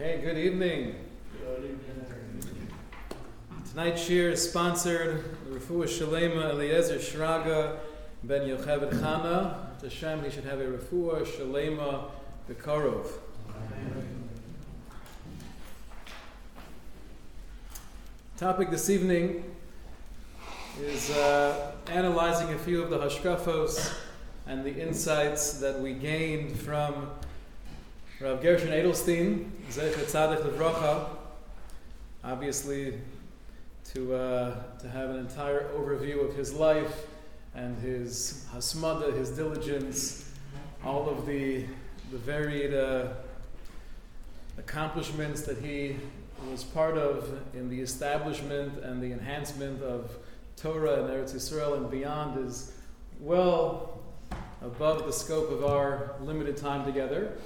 Okay, good evening. Tonight's shir is sponsored Refuah Shalema Eliezer Shraga Ben Yocheved Chana. Hashem, he should have a Refuah Shalema Bekarov. Topic this evening is uh, analyzing a few of the hashkafos and the insights that we gained from Rav Gershon Edelstein, Zeichet Tzaddik Levracha, obviously to, uh, to have an entire overview of his life and his hasmada, his diligence, all of the, the varied uh, accomplishments that he was part of in the establishment and the enhancement of Torah and Eretz Yisrael and beyond is well above the scope of our limited time together.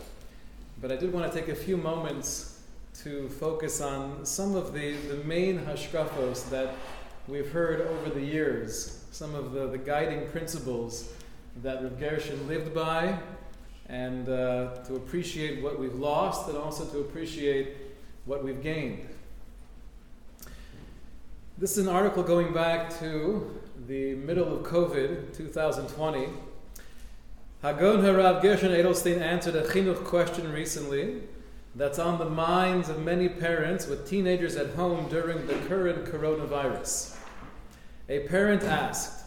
But I did want to take a few moments to focus on some of the, the main hashkafos that we've heard over the years, some of the, the guiding principles that Rav Gershon lived by, and uh, to appreciate what we've lost and also to appreciate what we've gained. This is an article going back to the middle of COVID, 2020. Hagon Harav Gershon Edelstein answered a chinuch question recently that's on the minds of many parents with teenagers at home during the current coronavirus. A parent asked,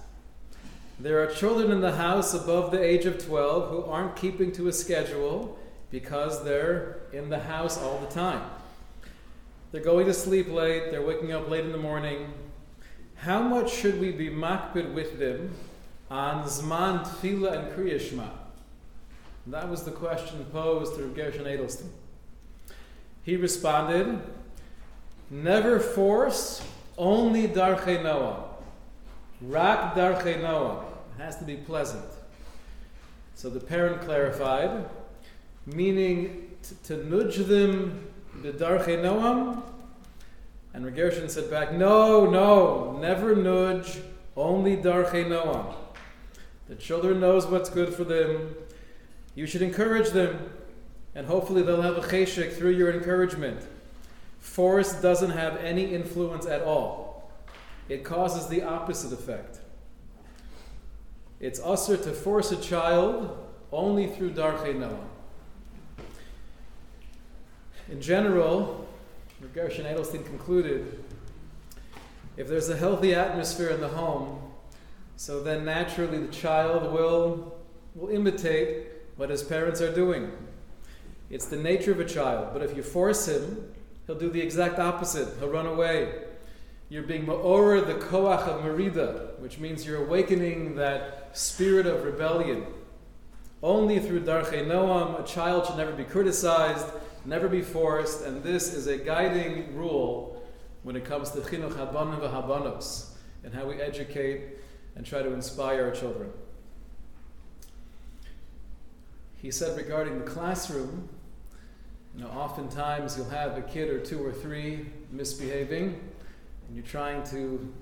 There are children in the house above the age of 12 who aren't keeping to a schedule because they're in the house all the time. They're going to sleep late, they're waking up late in the morning. How much should we be makbid with them on Zman Tfila and Kriyashma? That was the question posed to Gershon Edelstein. He responded, Never force, only Darche Noam. Rak Darche Noam. It has to be pleasant. So the parent clarified, meaning t- to nudge them the Darche Noam. And Gershon said back, No, no, never nudge, only Darche Noam. The children knows what's good for them. You should encourage them and hopefully they'll have a cheshek through your encouragement. Force doesn't have any influence at all. It causes the opposite effect. It's usher to force a child only through darche Noam. In general, Gershon Edelstein concluded, if there's a healthy atmosphere in the home, so then naturally the child will, will imitate what his parents are doing. It's the nature of a child. But if you force him, he'll do the exact opposite. He'll run away. You're being ma'ora the koach of merida, which means you're awakening that spirit of rebellion. Only through darche noam, a child should never be criticized, never be forced, and this is a guiding rule when it comes to chinuch habanim v'habanos and how we educate and try to inspire our children. He said regarding the classroom, you know, oftentimes you'll have a kid or two or three misbehaving, and you're trying to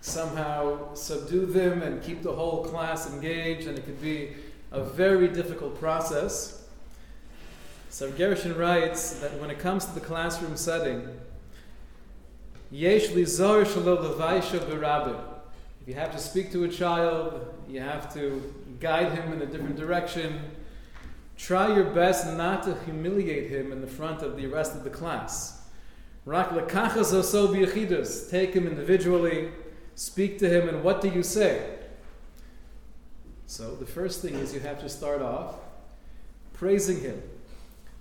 somehow subdue them and keep the whole class engaged, and it could be a very difficult process. So Gershon writes that when it comes to the classroom setting, Yesh lizor If you have to speak to a child, you have to guide him in a different direction Try your best not to humiliate him in the front of the rest of the class. Take him individually, speak to him, and what do you say? So the first thing is you have to start off praising him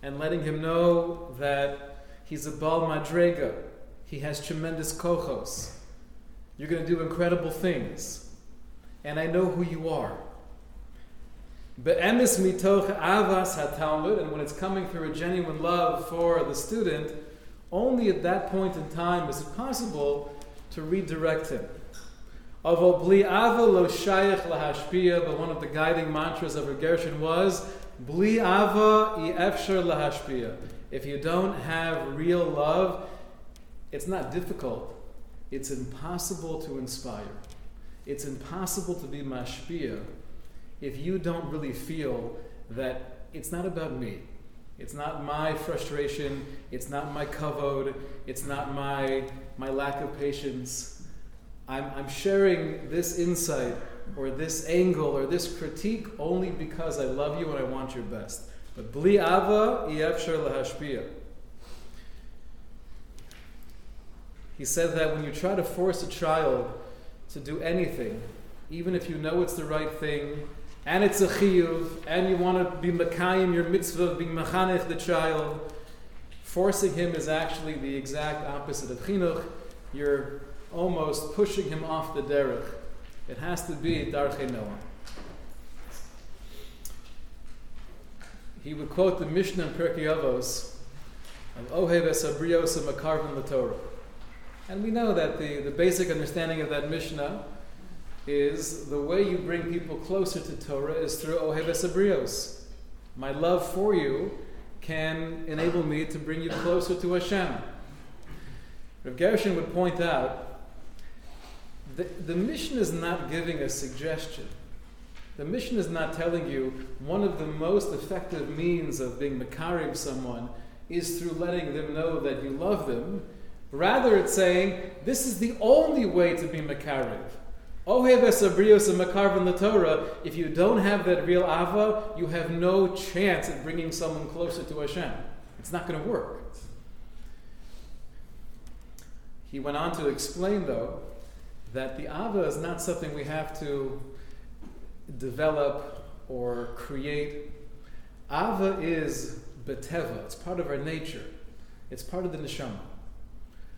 and letting him know that he's a Bal Madrega. He has tremendous kohos. You're going to do incredible things. And I know who you are. Be'emes mitoch avas hatalmud, and when it's coming through a genuine love for the student, only at that point in time is it possible to redirect him. But one of the guiding mantras of Gershon was bli ava efshar lahashpia. If you don't have real love, it's not difficult. It's impossible to inspire. It's impossible to be mashpia if you don't really feel that it's not about me, It's not my frustration. It's not my kavod. It's not my, my lack of patience. I'm, I'm sharing this insight or this angle or this critique only because I love you and I want your best. But bli ava yefshar lahashpia. He said that when you try to force a child to do anything, even if you know it's the right thing, and it's a chiyuv, and you want to be makayim your mitzvah of being machanech the child, forcing him is actually the exact opposite of chinuch. You're almost pushing him off the derech. It has to be darchei noam. He would quote the Mishnah in Pirkei Avos of Ohev esabrios makarvin Torah. And we know that the, the basic understanding of that Mishnah is the way you bring people closer to Torah is through Ohev Esabrios. My love for you can enable me to bring you closer to Hashem. Rav Gershon would point out the, the mission is not giving a suggestion. The mission is not telling you one of the most effective means of being Makarim someone is through letting them know that you love them. Rather, it's saying this is the only way to be Makarim. Ohev esabrios and makarvan the Torah. If you don't have that real ava, you have no chance at bringing someone closer to Hashem. It's not going to work. He went on to explain, though, that the ava is not something we have to develop or create. Ava is beteva. It's part of our nature. It's part of the neshama.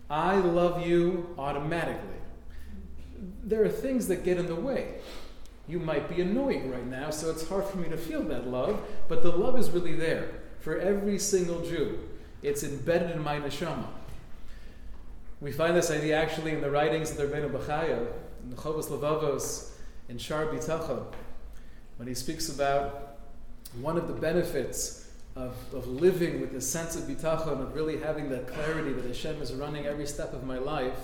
I love you automatically there are things that get in the way. You might be annoying right now, so it's hard for me to feel that love, but the love is really there for every single Jew. It's embedded in my neshama. We find this idea actually in the writings of the Rebbeinu Bachaya, in the Chovos Levavos, in Shar Bitacha, when he speaks about one of the benefits of, of living with a sense of bitachon, of really having that clarity that Hashem is running every step of my life,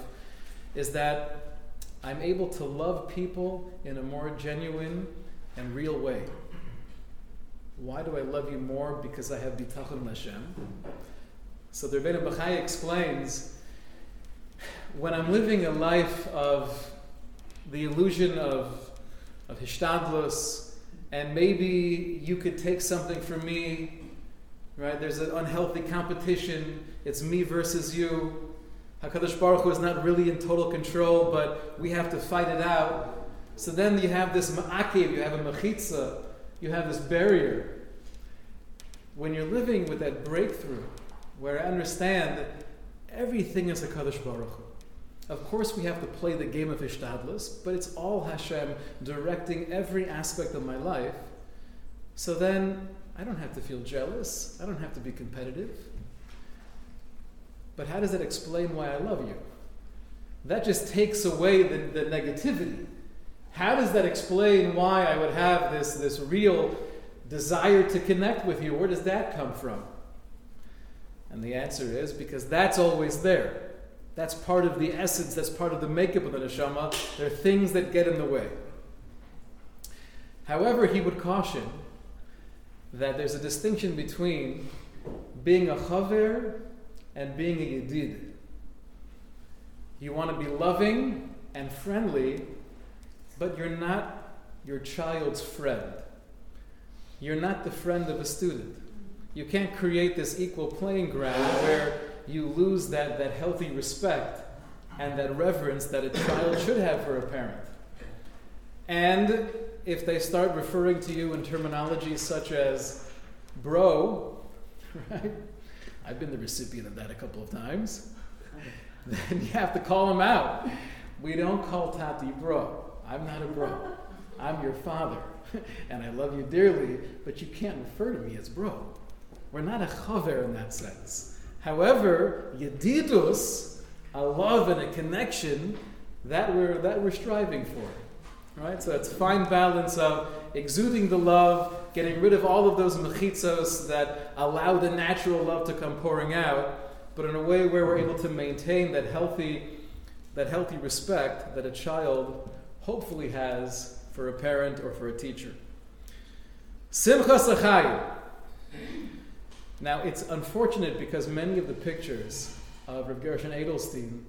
is that I'm able to love people in a more genuine and real way. Why do I love you more? Because I have bitachon Hashem. So the Rebbeinu Bachai explains, when I'm living a life of the illusion of, of hishtadlus, and maybe you could take something from me, right? There's an unhealthy competition. It's me versus you. HaKadosh Baruch Hu is not really in total control, but we have to fight it out. So then you have this ma'akiv, you have a mechitza, you have this barrier. When you're living with that breakthrough, where I understand that everything is HaKadosh Baruch Hu. Of course, we have to play the game of Ishtadlus, but it's all Hashem directing every aspect of my life. So then I don't have to feel jealous. I don't have to be competitive. But how does that explain why I love you? That just takes away the, the negativity. How does that explain why I would have this, this real desire to connect with you? Where does that come from? And the answer is because that's always there. That's part of the essence, that's part of the makeup of the neshama. There are things that get in the way. However, he would caution that there's a distinction between being a chaver and being a Yedid. You want to be loving and friendly, but you're not your child's friend. You're not the friend of a student. You can't create this equal playing ground where you lose that, that healthy respect and that reverence that a child should have for a parent. And if they start referring to you in terminology such as bro, right? I've been the recipient of that a couple of times. then you have to call them out. We don't call Tati bro. I'm not a bro. I'm your father. and I love you dearly, but you can't refer to me as bro. We're not a chaver in that sense. However, yedidus, a love and a connection, that we're, that we're striving for. Right? So it's fine balance of exuding the love, getting rid of all of those mechitzos that allow the natural love to come pouring out, but in a way where we're able to maintain that healthy, that healthy respect that a child hopefully has for a parent or for a teacher. Simcha Now, it's unfortunate because many of the pictures of Rav Gershon Edelstein,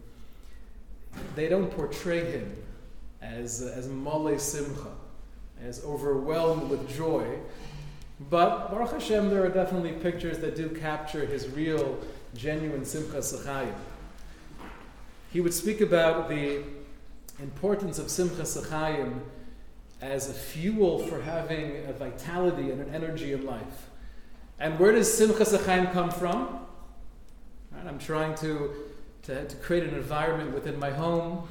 they don't portray him as, as mole simcha, as overwhelmed with joy. But Baruch Hashem, there are definitely pictures that do capture his real, genuine simcha sachayim. He would speak about the importance of simcha sachayim as a fuel for having a vitality and an energy in life. And where does simcha sachayim come from? Right, I'm trying to, to, to create an environment within my home,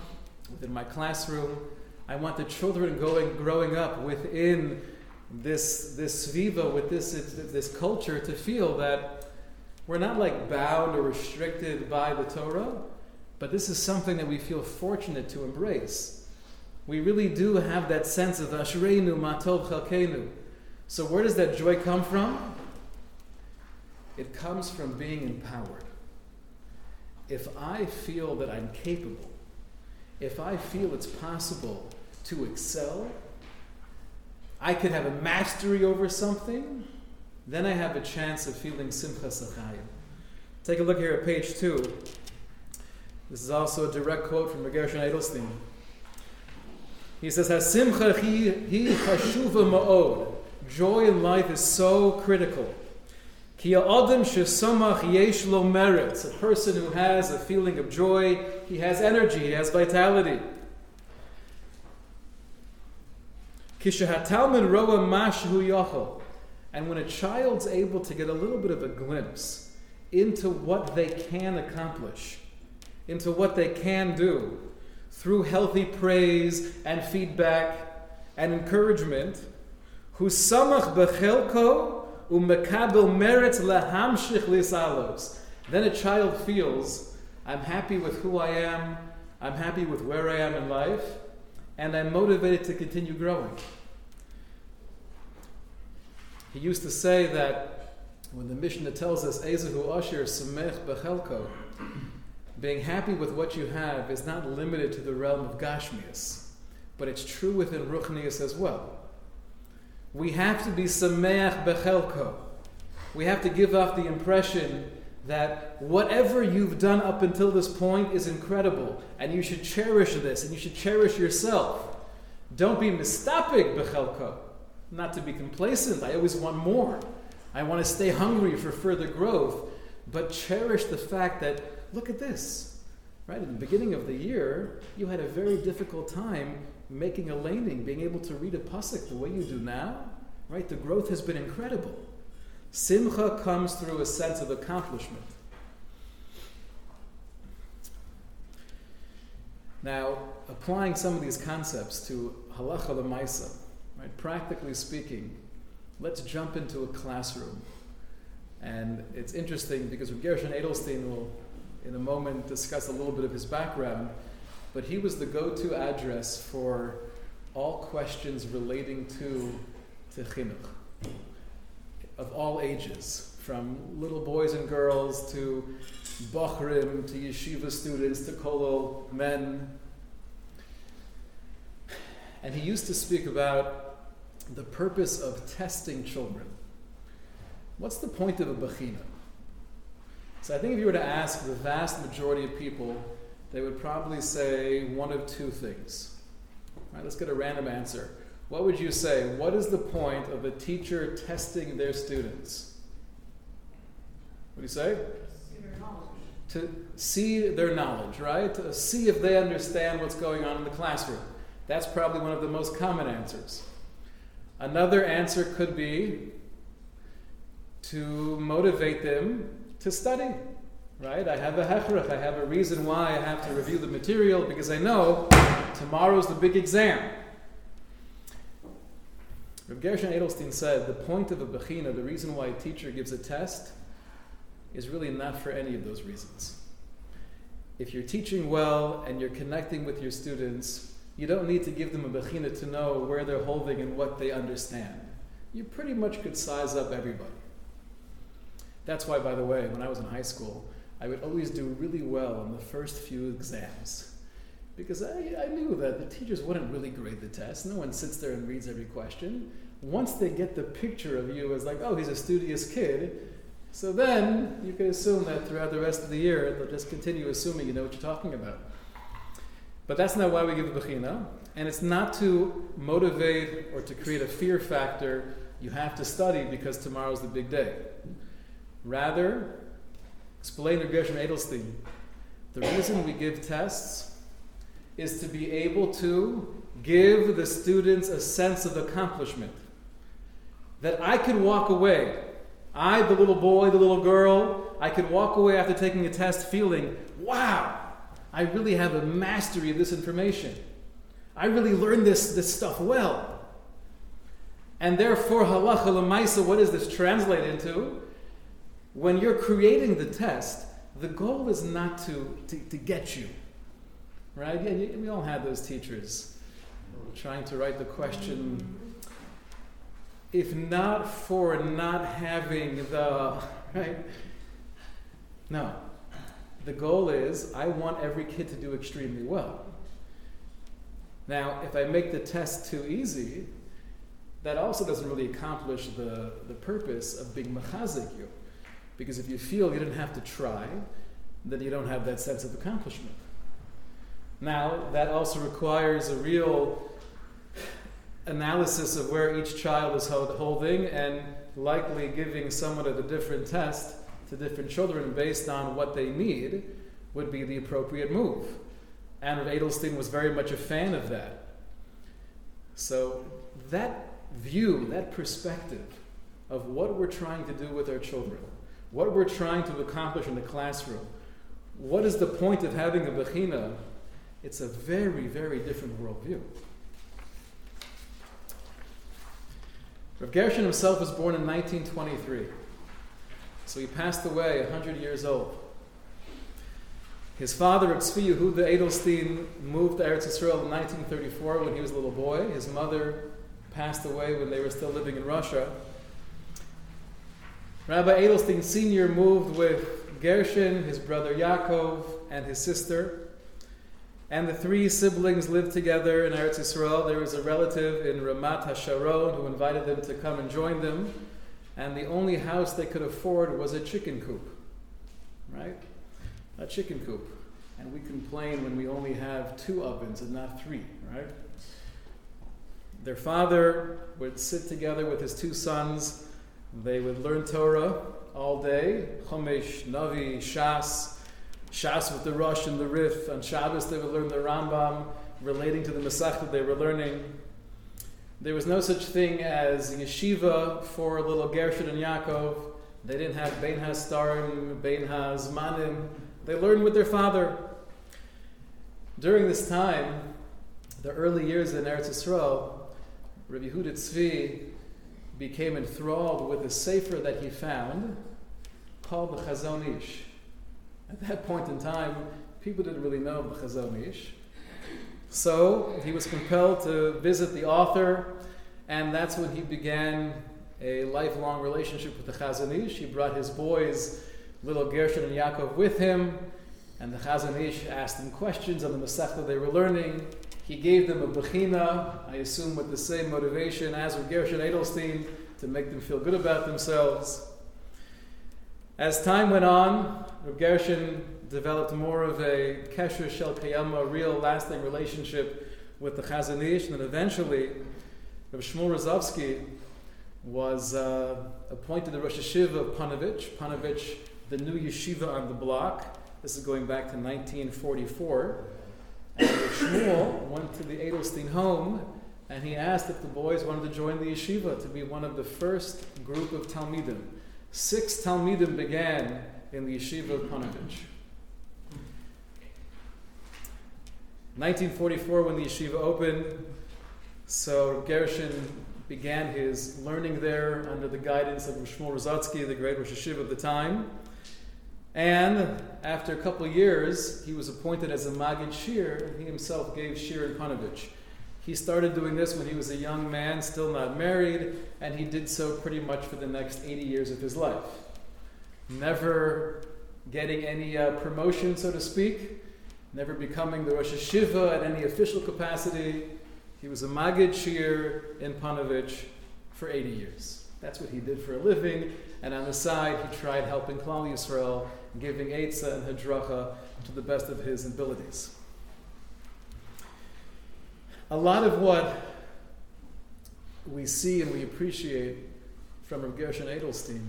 within my classroom. I want the children going, growing up within this, this sviva, with this, this culture, to feel that we're not like bound or restricted by the Torah, but this is something that we feel fortunate to embrace. We really do have that sense of Ashreinu Matov Chalkenu. So where does that joy come from? It comes from being empowered. If I feel that I'm capable, if I feel it's possible to excel, I could have a mastery over something, then I have a chance of feeling simcha sachayim. Take a look here at page two. This is also a direct quote from Gershon Edelstein. He says, "Hasimcha hi chashuva ma'od." Joy in life is so critical. Ki adam shesamach yesh lo meretz. A person who has a feeling of joy, he has energy, he has vitality. Kishahatalman roa mashu yachol. And when a child's able to get a little bit of a glimpse into what they can accomplish, into what they can do through healthy praise and feedback and encouragement, who samach bechelko umekabel meretz lahamshich lisalos. Then a child feels, I'm happy with who I am, I'm happy with where I am in life, and I'm motivated to continue growing. He used to say that when the Mishnah tells us, Ezehu Asher Samech Bechelko, being happy with what you have is not limited to the realm of Gashmias, but it's true within Ruchnias as well. We have to be Sameach Bechelko. We have to give off the impression that whatever you've done up until this point is incredible, and you should cherish this, and you should cherish yourself. Don't be mistapik bechelko, not to be complacent. I always want more. I want to stay hungry for further growth, but cherish the fact that look at this. Right at the beginning of the year, you had a very difficult time making a laning, being able to read a pasuk the way you do now. Right, the growth has been incredible. Simcha comes through a sense of accomplishment. Now, applying some of these concepts to halacha lemaisa, right? Practically speaking, let's jump into a classroom. And it's interesting because Gershon Edelstein will, in a moment, discuss a little bit of his background, but he was the go-to address for all questions relating to, to chinuch of all ages, from little boys and girls to bachrim to yeshiva students to kollel men. And he used to speak about the purpose of testing children. What's the point of a bechina? So I think if you were to ask the vast majority of people, they would probably say one of two things. All right, let's get a random answer. What would you say? What is the point of a teacher testing their students? What do you say? To see their knowledge, right? To see if they understand what's going on in the classroom. That's probably one of the most common answers. Another answer could be to motivate them to study, right? I have a hechrach, I have a reason why I have to review the material because I know tomorrow's the big exam. Reb Gershon Edelstein said the point of a bechina, the reason why a teacher gives a test, is really not for any of those reasons. If you're teaching well and you're connecting with your students, you don't need to give them a bechina to know where they're holding and what they understand. You pretty much could size up everybody. That's why, by the way, when I was in high school, I would always do really well on the first few exams because I, I knew that the teachers wouldn't really grade the test. No one sits there and reads every question. Once they get the picture of you as like, oh, he's a studious kid, So then you can assume that throughout the rest of the year, they'll just continue assuming you know what you're talking about. But that's not why we give the Bechina. And it's not to motivate or to create a fear factor. You have to study because tomorrow's the big day. Rather, explain to Gershon Edelstein, the reason we give tests is to be able to give the students a sense of accomplishment. That I could walk away, I, the little boy, the little girl, I could walk away after taking a test feeling, wow, I really have a mastery of this information. I really learned this, this stuff well. And therefore, halacha lemaisa, what does this translate into? When you're creating the test, the goal is not to, to, to get you. Right? Yeah, we all had those teachers trying to write the question if not for not having the, right? No. The goal is I want every kid to do extremely well. Now, if I make the test too easy, that also doesn't really accomplish the, the purpose of being machazik you. Because if you feel you didn't have to try, then you don't have that sense of accomplishment. Now, that also requires a real analysis of where each child is holding and likely giving somewhat of a different test to different children based on what they need would be the appropriate move. And Edelstein was very much a fan of that. So that view, that perspective of what we're trying to do with our children, what we're trying to accomplish in the classroom, what is the point of having a bechina, it's a very, very different worldview. Rav Gershon himself was born in 1923. So he passed away 100 years old. His father, Tzvi Yehuda Edelstein, moved to Eretz Yisrael in 1934 when he was a little boy. His mother passed away when they were still living in Russia. Rabbi Edelstein Sr. moved with Gershon, his brother Yaakov, and his sister. And the three siblings lived together in Eretz Yisrael. There was a relative in Ramat HaSharon who invited them to come and join them and the only house they could afford was a chicken coop, right? A chicken coop. And we complain when we only have two ovens and not three, right? Their father would sit together with his two sons. They would learn Torah all day, Chumash, Navi, Shas, Shas with the Rosh and the Rif. On Shabbos, they would learn the Rambam relating to the Masechta they were learning. There was no such thing as yeshiva for little Gershon and Yaakov. They didn't have Bein HaStarim, Bein HaZmanim. They learned with their father. During this time, the early years in Eretz Yisrael, Rabbi Yehuda Tzvi became enthralled with a sefer that he found called the Chazon Ish. At that point in time, people didn't really know the Chazon Ish. So he was compelled to visit the author, and that's when he began a lifelong relationship with the Chazon Ish. He brought his boys, little Gershon and Yaakov, with him, and the Chazon Ish asked them questions on the Masechta they were learning. He gave them a bechina, I assume with the same motivation as with Gershon Edelstein, to make them feel good about themselves. As time went on, Gershon developed more of a kesher shel kayama, a real lasting relationship with the Chazon Ish, and eventually Rav Shmuel Rozovsky was uh, appointed the Rosh Yeshiva of Ponevezh. Ponevezh, the new yeshiva on the block. This is going back to 1944. And Shmuel went to the Edelstein home and he asked if the boys wanted to join the yeshiva to be one of the first group of Talmidim. Six Talmidim began in the yeshiva of Ponevezh. 1944, when the yeshiva opened, so Gershon began his learning there under the guidance of Shmuel Rozovsky, the great Rosh Yeshiva of the time. And after a couple years, he was appointed as a Magid Shir, and he himself gave Shir in Ponevezh. He started doing this when he was a young man, still not married, and he did so pretty much for the next 80 years of his life. Never getting any uh, promotion, so to speak, never becoming the Rosh Yeshiva at any official capacity. He was a Magid Shir in Ponevezh for 80 years. That's what he did for a living, and on the side he tried helping Klal Yisrael, giving Eitzah and Hadracha to the best of his abilities. A lot of what we see and we appreciate from Rav Gershon Edelstein,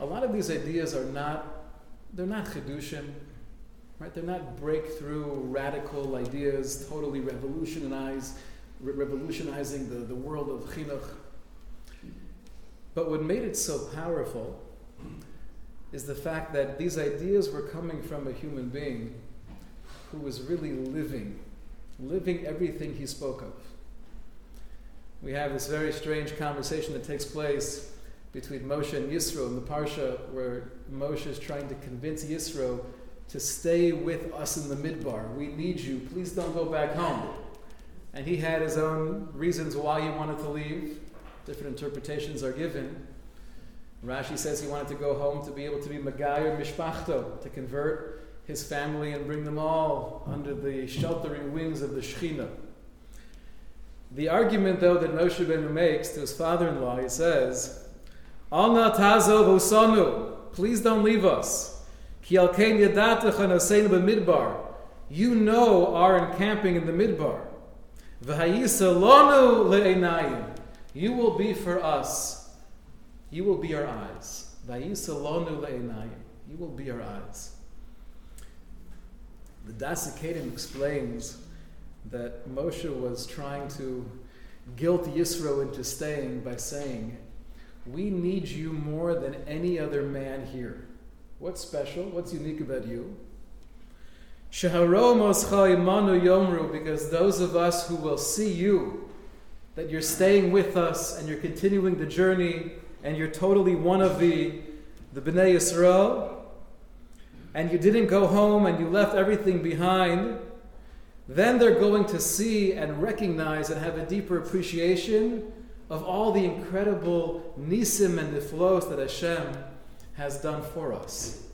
a lot of these ideas are not, they're not chidushim, right? They're not breakthrough, radical ideas, totally revolutionize, re- revolutionizing the, the world of chinuch. But what made it so powerful is the fact that these ideas were coming from a human being who was really living, living everything he spoke of. We have this very strange conversation that takes place between Moshe and Yisro in the Parsha, where Moshe is trying to convince Yisro to stay with us in the midbar. We need you. Please don't go back home. And he had his own reasons why he wanted to leave. Different interpretations are given. Rashi says he wanted to go home to be able to be Magayr Mishpachto, to convert his family and bring them all under the sheltering wings of the Shekhinah. The argument, though, that Moshe Benu makes to his father-in-law, he says, Al na tazov please don't leave us. Ki. You know our encamping in the midbar. Le'enayim. You will be for us. You will be our eyes. You will be our eyes. The Dasikadim explains that Moshe was trying to guilt Yisro into staying by saying, We need you more than any other man here. What's special? What's unique about you? Because those of us who will see you, that you're staying with us and you're continuing the journey and you're totally one of the, the Bnei Yisrael, and you didn't go home and you left everything behind, then they're going to see and recognize and have a deeper appreciation of all the incredible nisim and niflos that Hashem has done for us.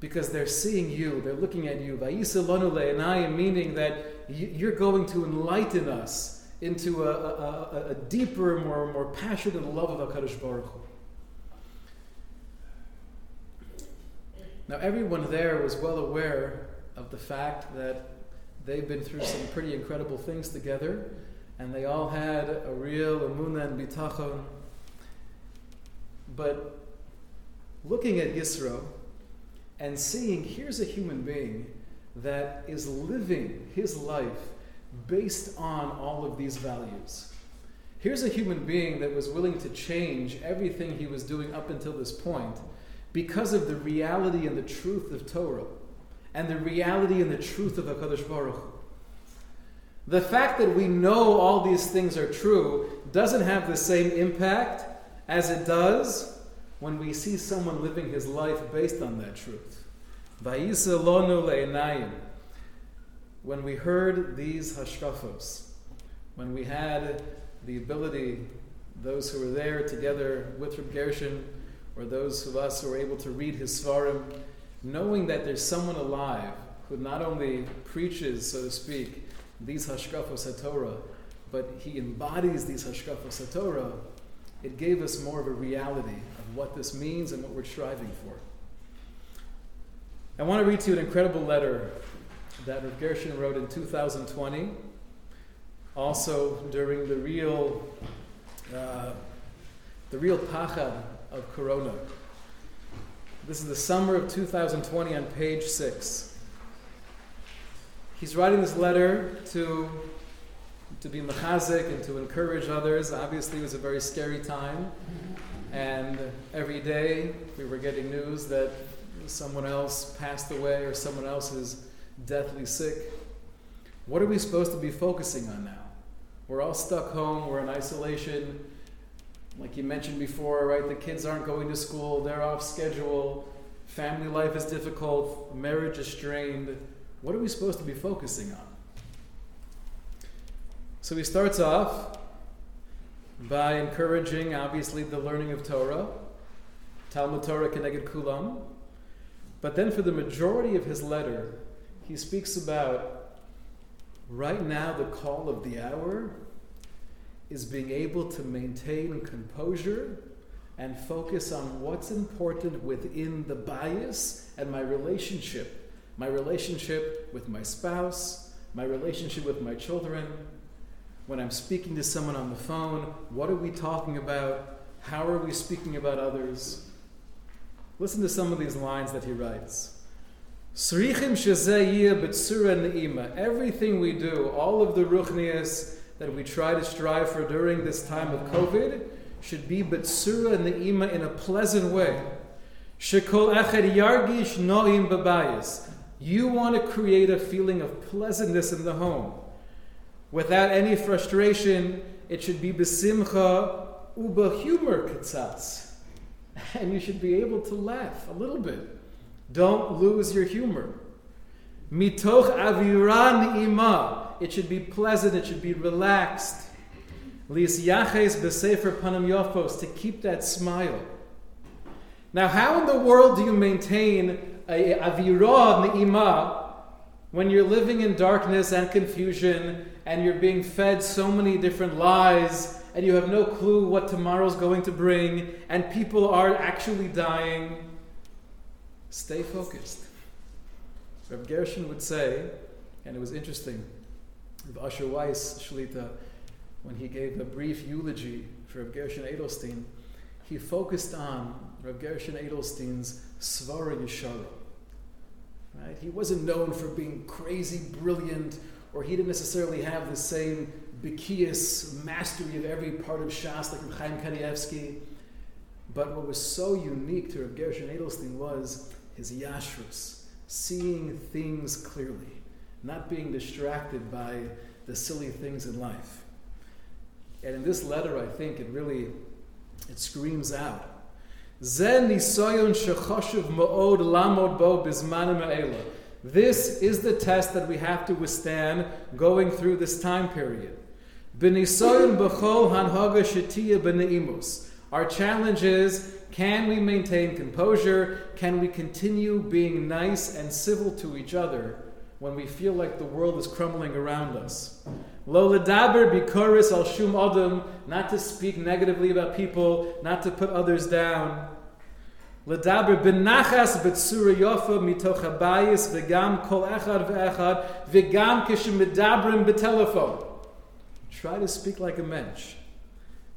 Because they're seeing you, they're looking at you. And I am meaning that you're going to enlighten us into a, a, a deeper, more, more passionate love of HaKadosh Baruch Hu. Now, everyone there was well aware of the fact that they've been through some pretty incredible things together, and they all had a real emunah and bitachon. But looking at Yisro and seeing here's a human being that is living his life based on all of these values. Here's a human being that was willing to change everything he was doing up until this point because of the reality and the truth of Torah and the reality and the truth of HaKadosh Baruch Hu. The fact that we know all these things are true doesn't have the same impact as it does when we see someone living his life based on that truth. When we heard these hashkafos, when we had the ability, those who were there together with Reb Gershon, or those of us who were able to read his svarim, knowing that there's someone alive who not only preaches, so to speak, these hashkafos haTorah, but he embodies these hashkafos haTorah, it gave us more of a reality of what this means and what we're striving for. I want to read to you an incredible letter that Rav Gershon wrote in 2020, also during the real, uh, the real pachad of Corona. This is the summer of 2020 on page 6. He's writing this letter to, to be mechazik and to encourage others. Obviously, it was a very scary time. And every day we were getting news that someone else passed away or someone else is deathly sick. What are we supposed to be focusing on now? We're all stuck home, we're in isolation like you mentioned before, right? The kids aren't going to school, they're off schedule, family life is difficult, marriage is strained. What are we supposed to be focusing on? So he starts off by encouraging, obviously, the learning of Torah, Talmud Torah Keneged Kulam. But then for the majority of his letter, he speaks about right now the call of the hour is being able to maintain composure and focus on what's important within the bias and my relationship. My relationship with my spouse, my relationship with my children. When I'm speaking to someone on the phone, what are we talking about? How are we speaking about others? Listen to some of these lines that he writes. Everything we do, all of the ruchnias that we try to strive for during this time of COVID, should be betsura ne'ima in a pleasant way. Shekol echad yargish no'im babayis. You want to create a feeling of pleasantness in the home. Without any frustration, it should be besimcha uba humor katzatz. And you should be able to laugh a little bit. Don't lose your humor. Mitoch aviran ima. It should be pleasant, it should be relaxed. Lis yaches besefer panam yofos, to keep that smile. Now, how in the world do you maintain a avirah ne'ima when you're living in darkness and confusion and you're being fed so many different lies and you have no clue what tomorrow's going to bring and people are actually dying? Stay focused. Reb Gershon would say, and it was interesting, Reb Asher Weiss Shlita when he gave a brief eulogy for Rav Gershon Edelstein, he focused on Rav Gershon Edelstein's Svara Yeshara. Right? He wasn't known for being crazy brilliant, or he didn't necessarily have the same Bikias mastery of every part of Shas like Chaim Kanievsky. But what was so unique to Rav Gershon Edelstein was his yashrus, seeing things clearly, not being distracted by the silly things in life. And in this letter, I think it really it screams out. This is the test that we have to withstand going through this time period. Our challenge is can we maintain composure? Can we continue being nice and civil to each other when we feel like the world is crumbling around us? Lo ledaber bikoris al shum adam, not to speak negatively about people, not to put others down. Ledaber benachas betsura yofa mitoch habayis v'gam kol echad v'echad v'gam kishim medabrim betelefon. Try to speak like a mensch.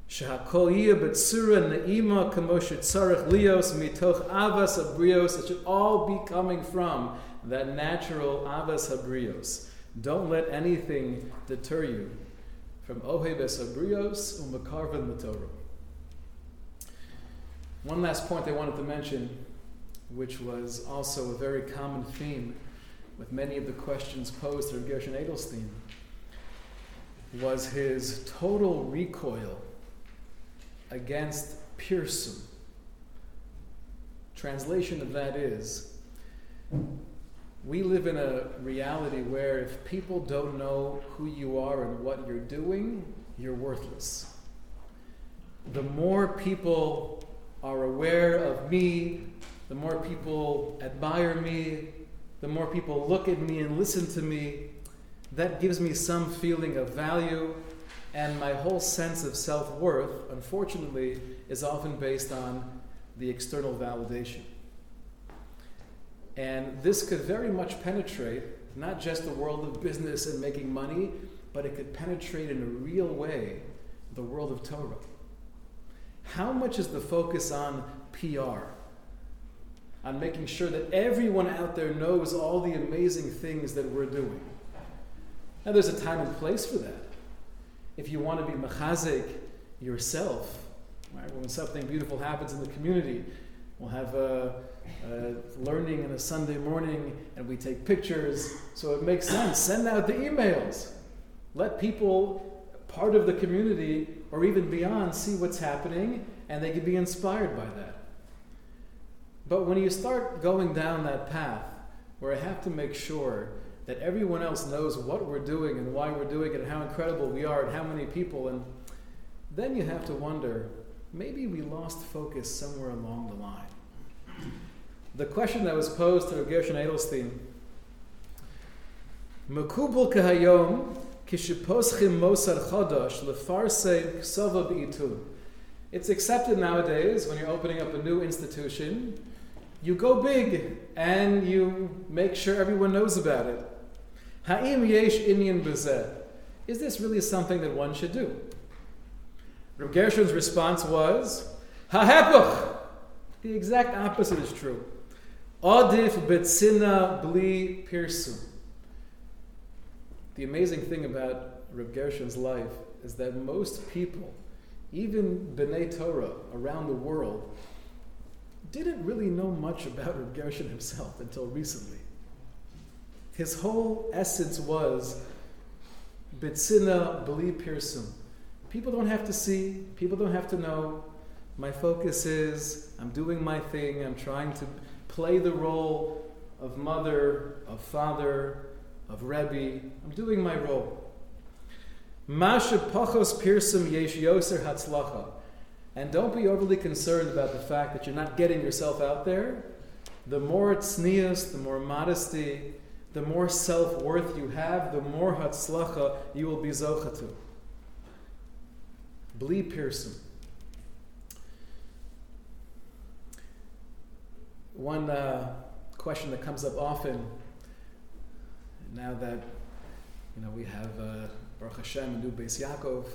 Shahakol yiyah betsura ne'ima kamoshet tzarech lios mitoch avas abrios. It should all be coming from that natural avas abrios. Don't let anything deter you from Ohebes Abrios Umakarvan Matorah. One last point I wanted to mention, which was also a very common theme with many of the questions posed to Gershon Edelstein, was his total recoil against pirsum. Translation of that is we live in a reality where if people don't know who you are and what you're doing, you're worthless. The more people are aware of me, the more people admire me, the more people look at me and listen to me, that gives me some feeling of value. And my whole sense of self worth, unfortunately, is often based on the external validation. And this could very much penetrate not just the world of business and making money, but it could penetrate in a real way the world of Torah. How much is the focus on PR? On making sure that everyone out there knows all the amazing things that we're doing. Now, there's a time and place for that. If you want to be machazik yourself, right, when something beautiful happens in the community, we'll have a uh, learning on a Sunday morning and we take pictures. So it makes sense. Send out the emails. Let people, part of the community or even beyond, see what's happening and they can be inspired by that. But when you start going down that path where I have to make sure that everyone else knows what we're doing and why we're doing it and how incredible we are and how many people, and then you have to wonder maybe we lost focus somewhere along the line the question that was posed to Gershon Edelstein, Mekubal kahayom kishiposchim mosar chodosh lefarsein ksava b'itun. It's accepted nowadays when you're opening up a new institution, you go big and you make sure everyone knows about it. Ha'im yesh inyan. Is this really something that one should do? Reb Gershon's response was, Ha'hepuch. The exact opposite is true. Adif betzina bli pirsum. The amazing thing about Reb Gershon's life is that most people, even B'nai Torah around the world, didn't really know much about Reb Gershon himself until recently. His whole essence was Bitsina Beli Pirsum. People don't have to see, people don't have to know. My focus is I'm doing my thing, I'm trying to play the role of mother, of father, of Rebbe. I'm doing my role. Masha pachos pirsum yesh yoser hatzlacha. And don't be overly concerned about the fact that you're not getting yourself out there. The more tznius, the more modesty, the more self worth you have, the more hatzlacha you will be zocha. Bli Pirsum. One uh, question that comes up often now that you know we have uh, Baruch Hashem and New Beis Yaakov,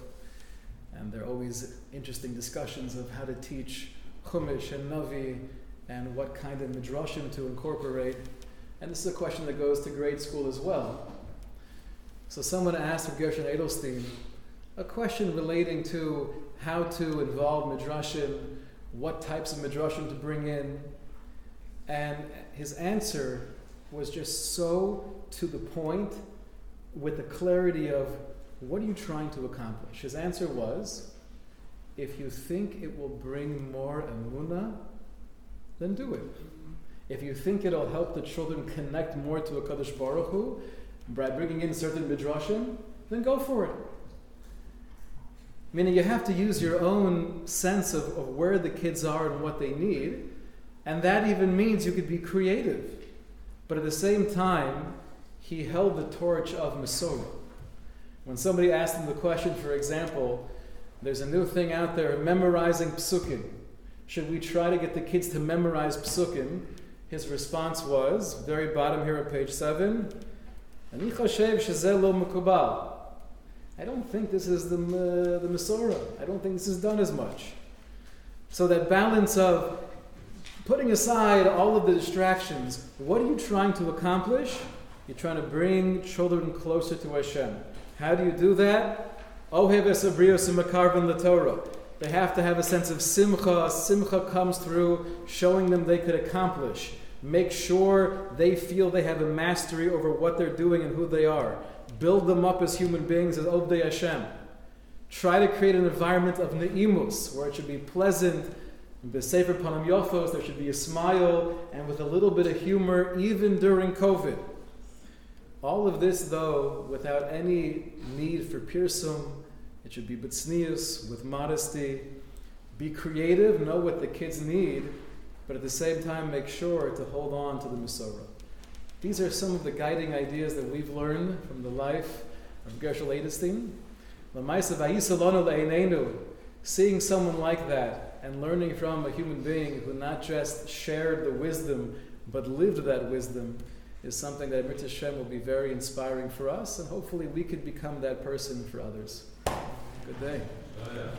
and there are always interesting discussions of how to teach Chumash and Navi and what kind of midrashim to incorporate. And this is a question that goes to grade school as well. So someone asked Gershon Edelstein a question relating to how to involve midrashim, what types of midrashim to bring in, and his answer was just so to the point with the clarity of what are you trying to accomplish? His answer was if you think it will bring more emuna, then do it. If you think it'll help the children connect more to HaKadosh Baruch Hu by bringing in certain midrashim, then go for it. Meaning you have to use your own sense of, of where the kids are and what they need, and that even means you could be creative. But at the same time, he held the torch of Masorah. When somebody asked him the question, for example, there's a new thing out there, memorizing psukim. Should we try to get the kids to memorize psukim? His response was, very bottom here at page 7, I don't think this is the, uh, the Masorah. I don't think this is done as much. So that balance of putting aside all of the distractions, what are you trying to accomplish? You're trying to bring children closer to Hashem. How do you do that? They have to have a sense of simcha. Simcha comes through showing them they could accomplish. Make sure they feel they have a mastery over what they're doing and who they are. Build them up as human beings as Ovdei Hashem. Try to create an environment of ne'imus, where it should be pleasant, B'Sever Panim Yofos, there should be a smile, and with a little bit of humor, even during COVID. All of this, though, without any need for pirsum, it should be b'tznius, with modesty. Be creative, know what the kids need, but at the same time, make sure to hold on to the Masorah. These are some of the guiding ideas that we've learned from the life of Gershon Edelstein. Seeing someone like that and learning from a human being who not just shared the wisdom but lived that wisdom is something that Mirta Shem will be very inspiring for us, and hopefully we could become that person for others. Good day. Oh, yeah.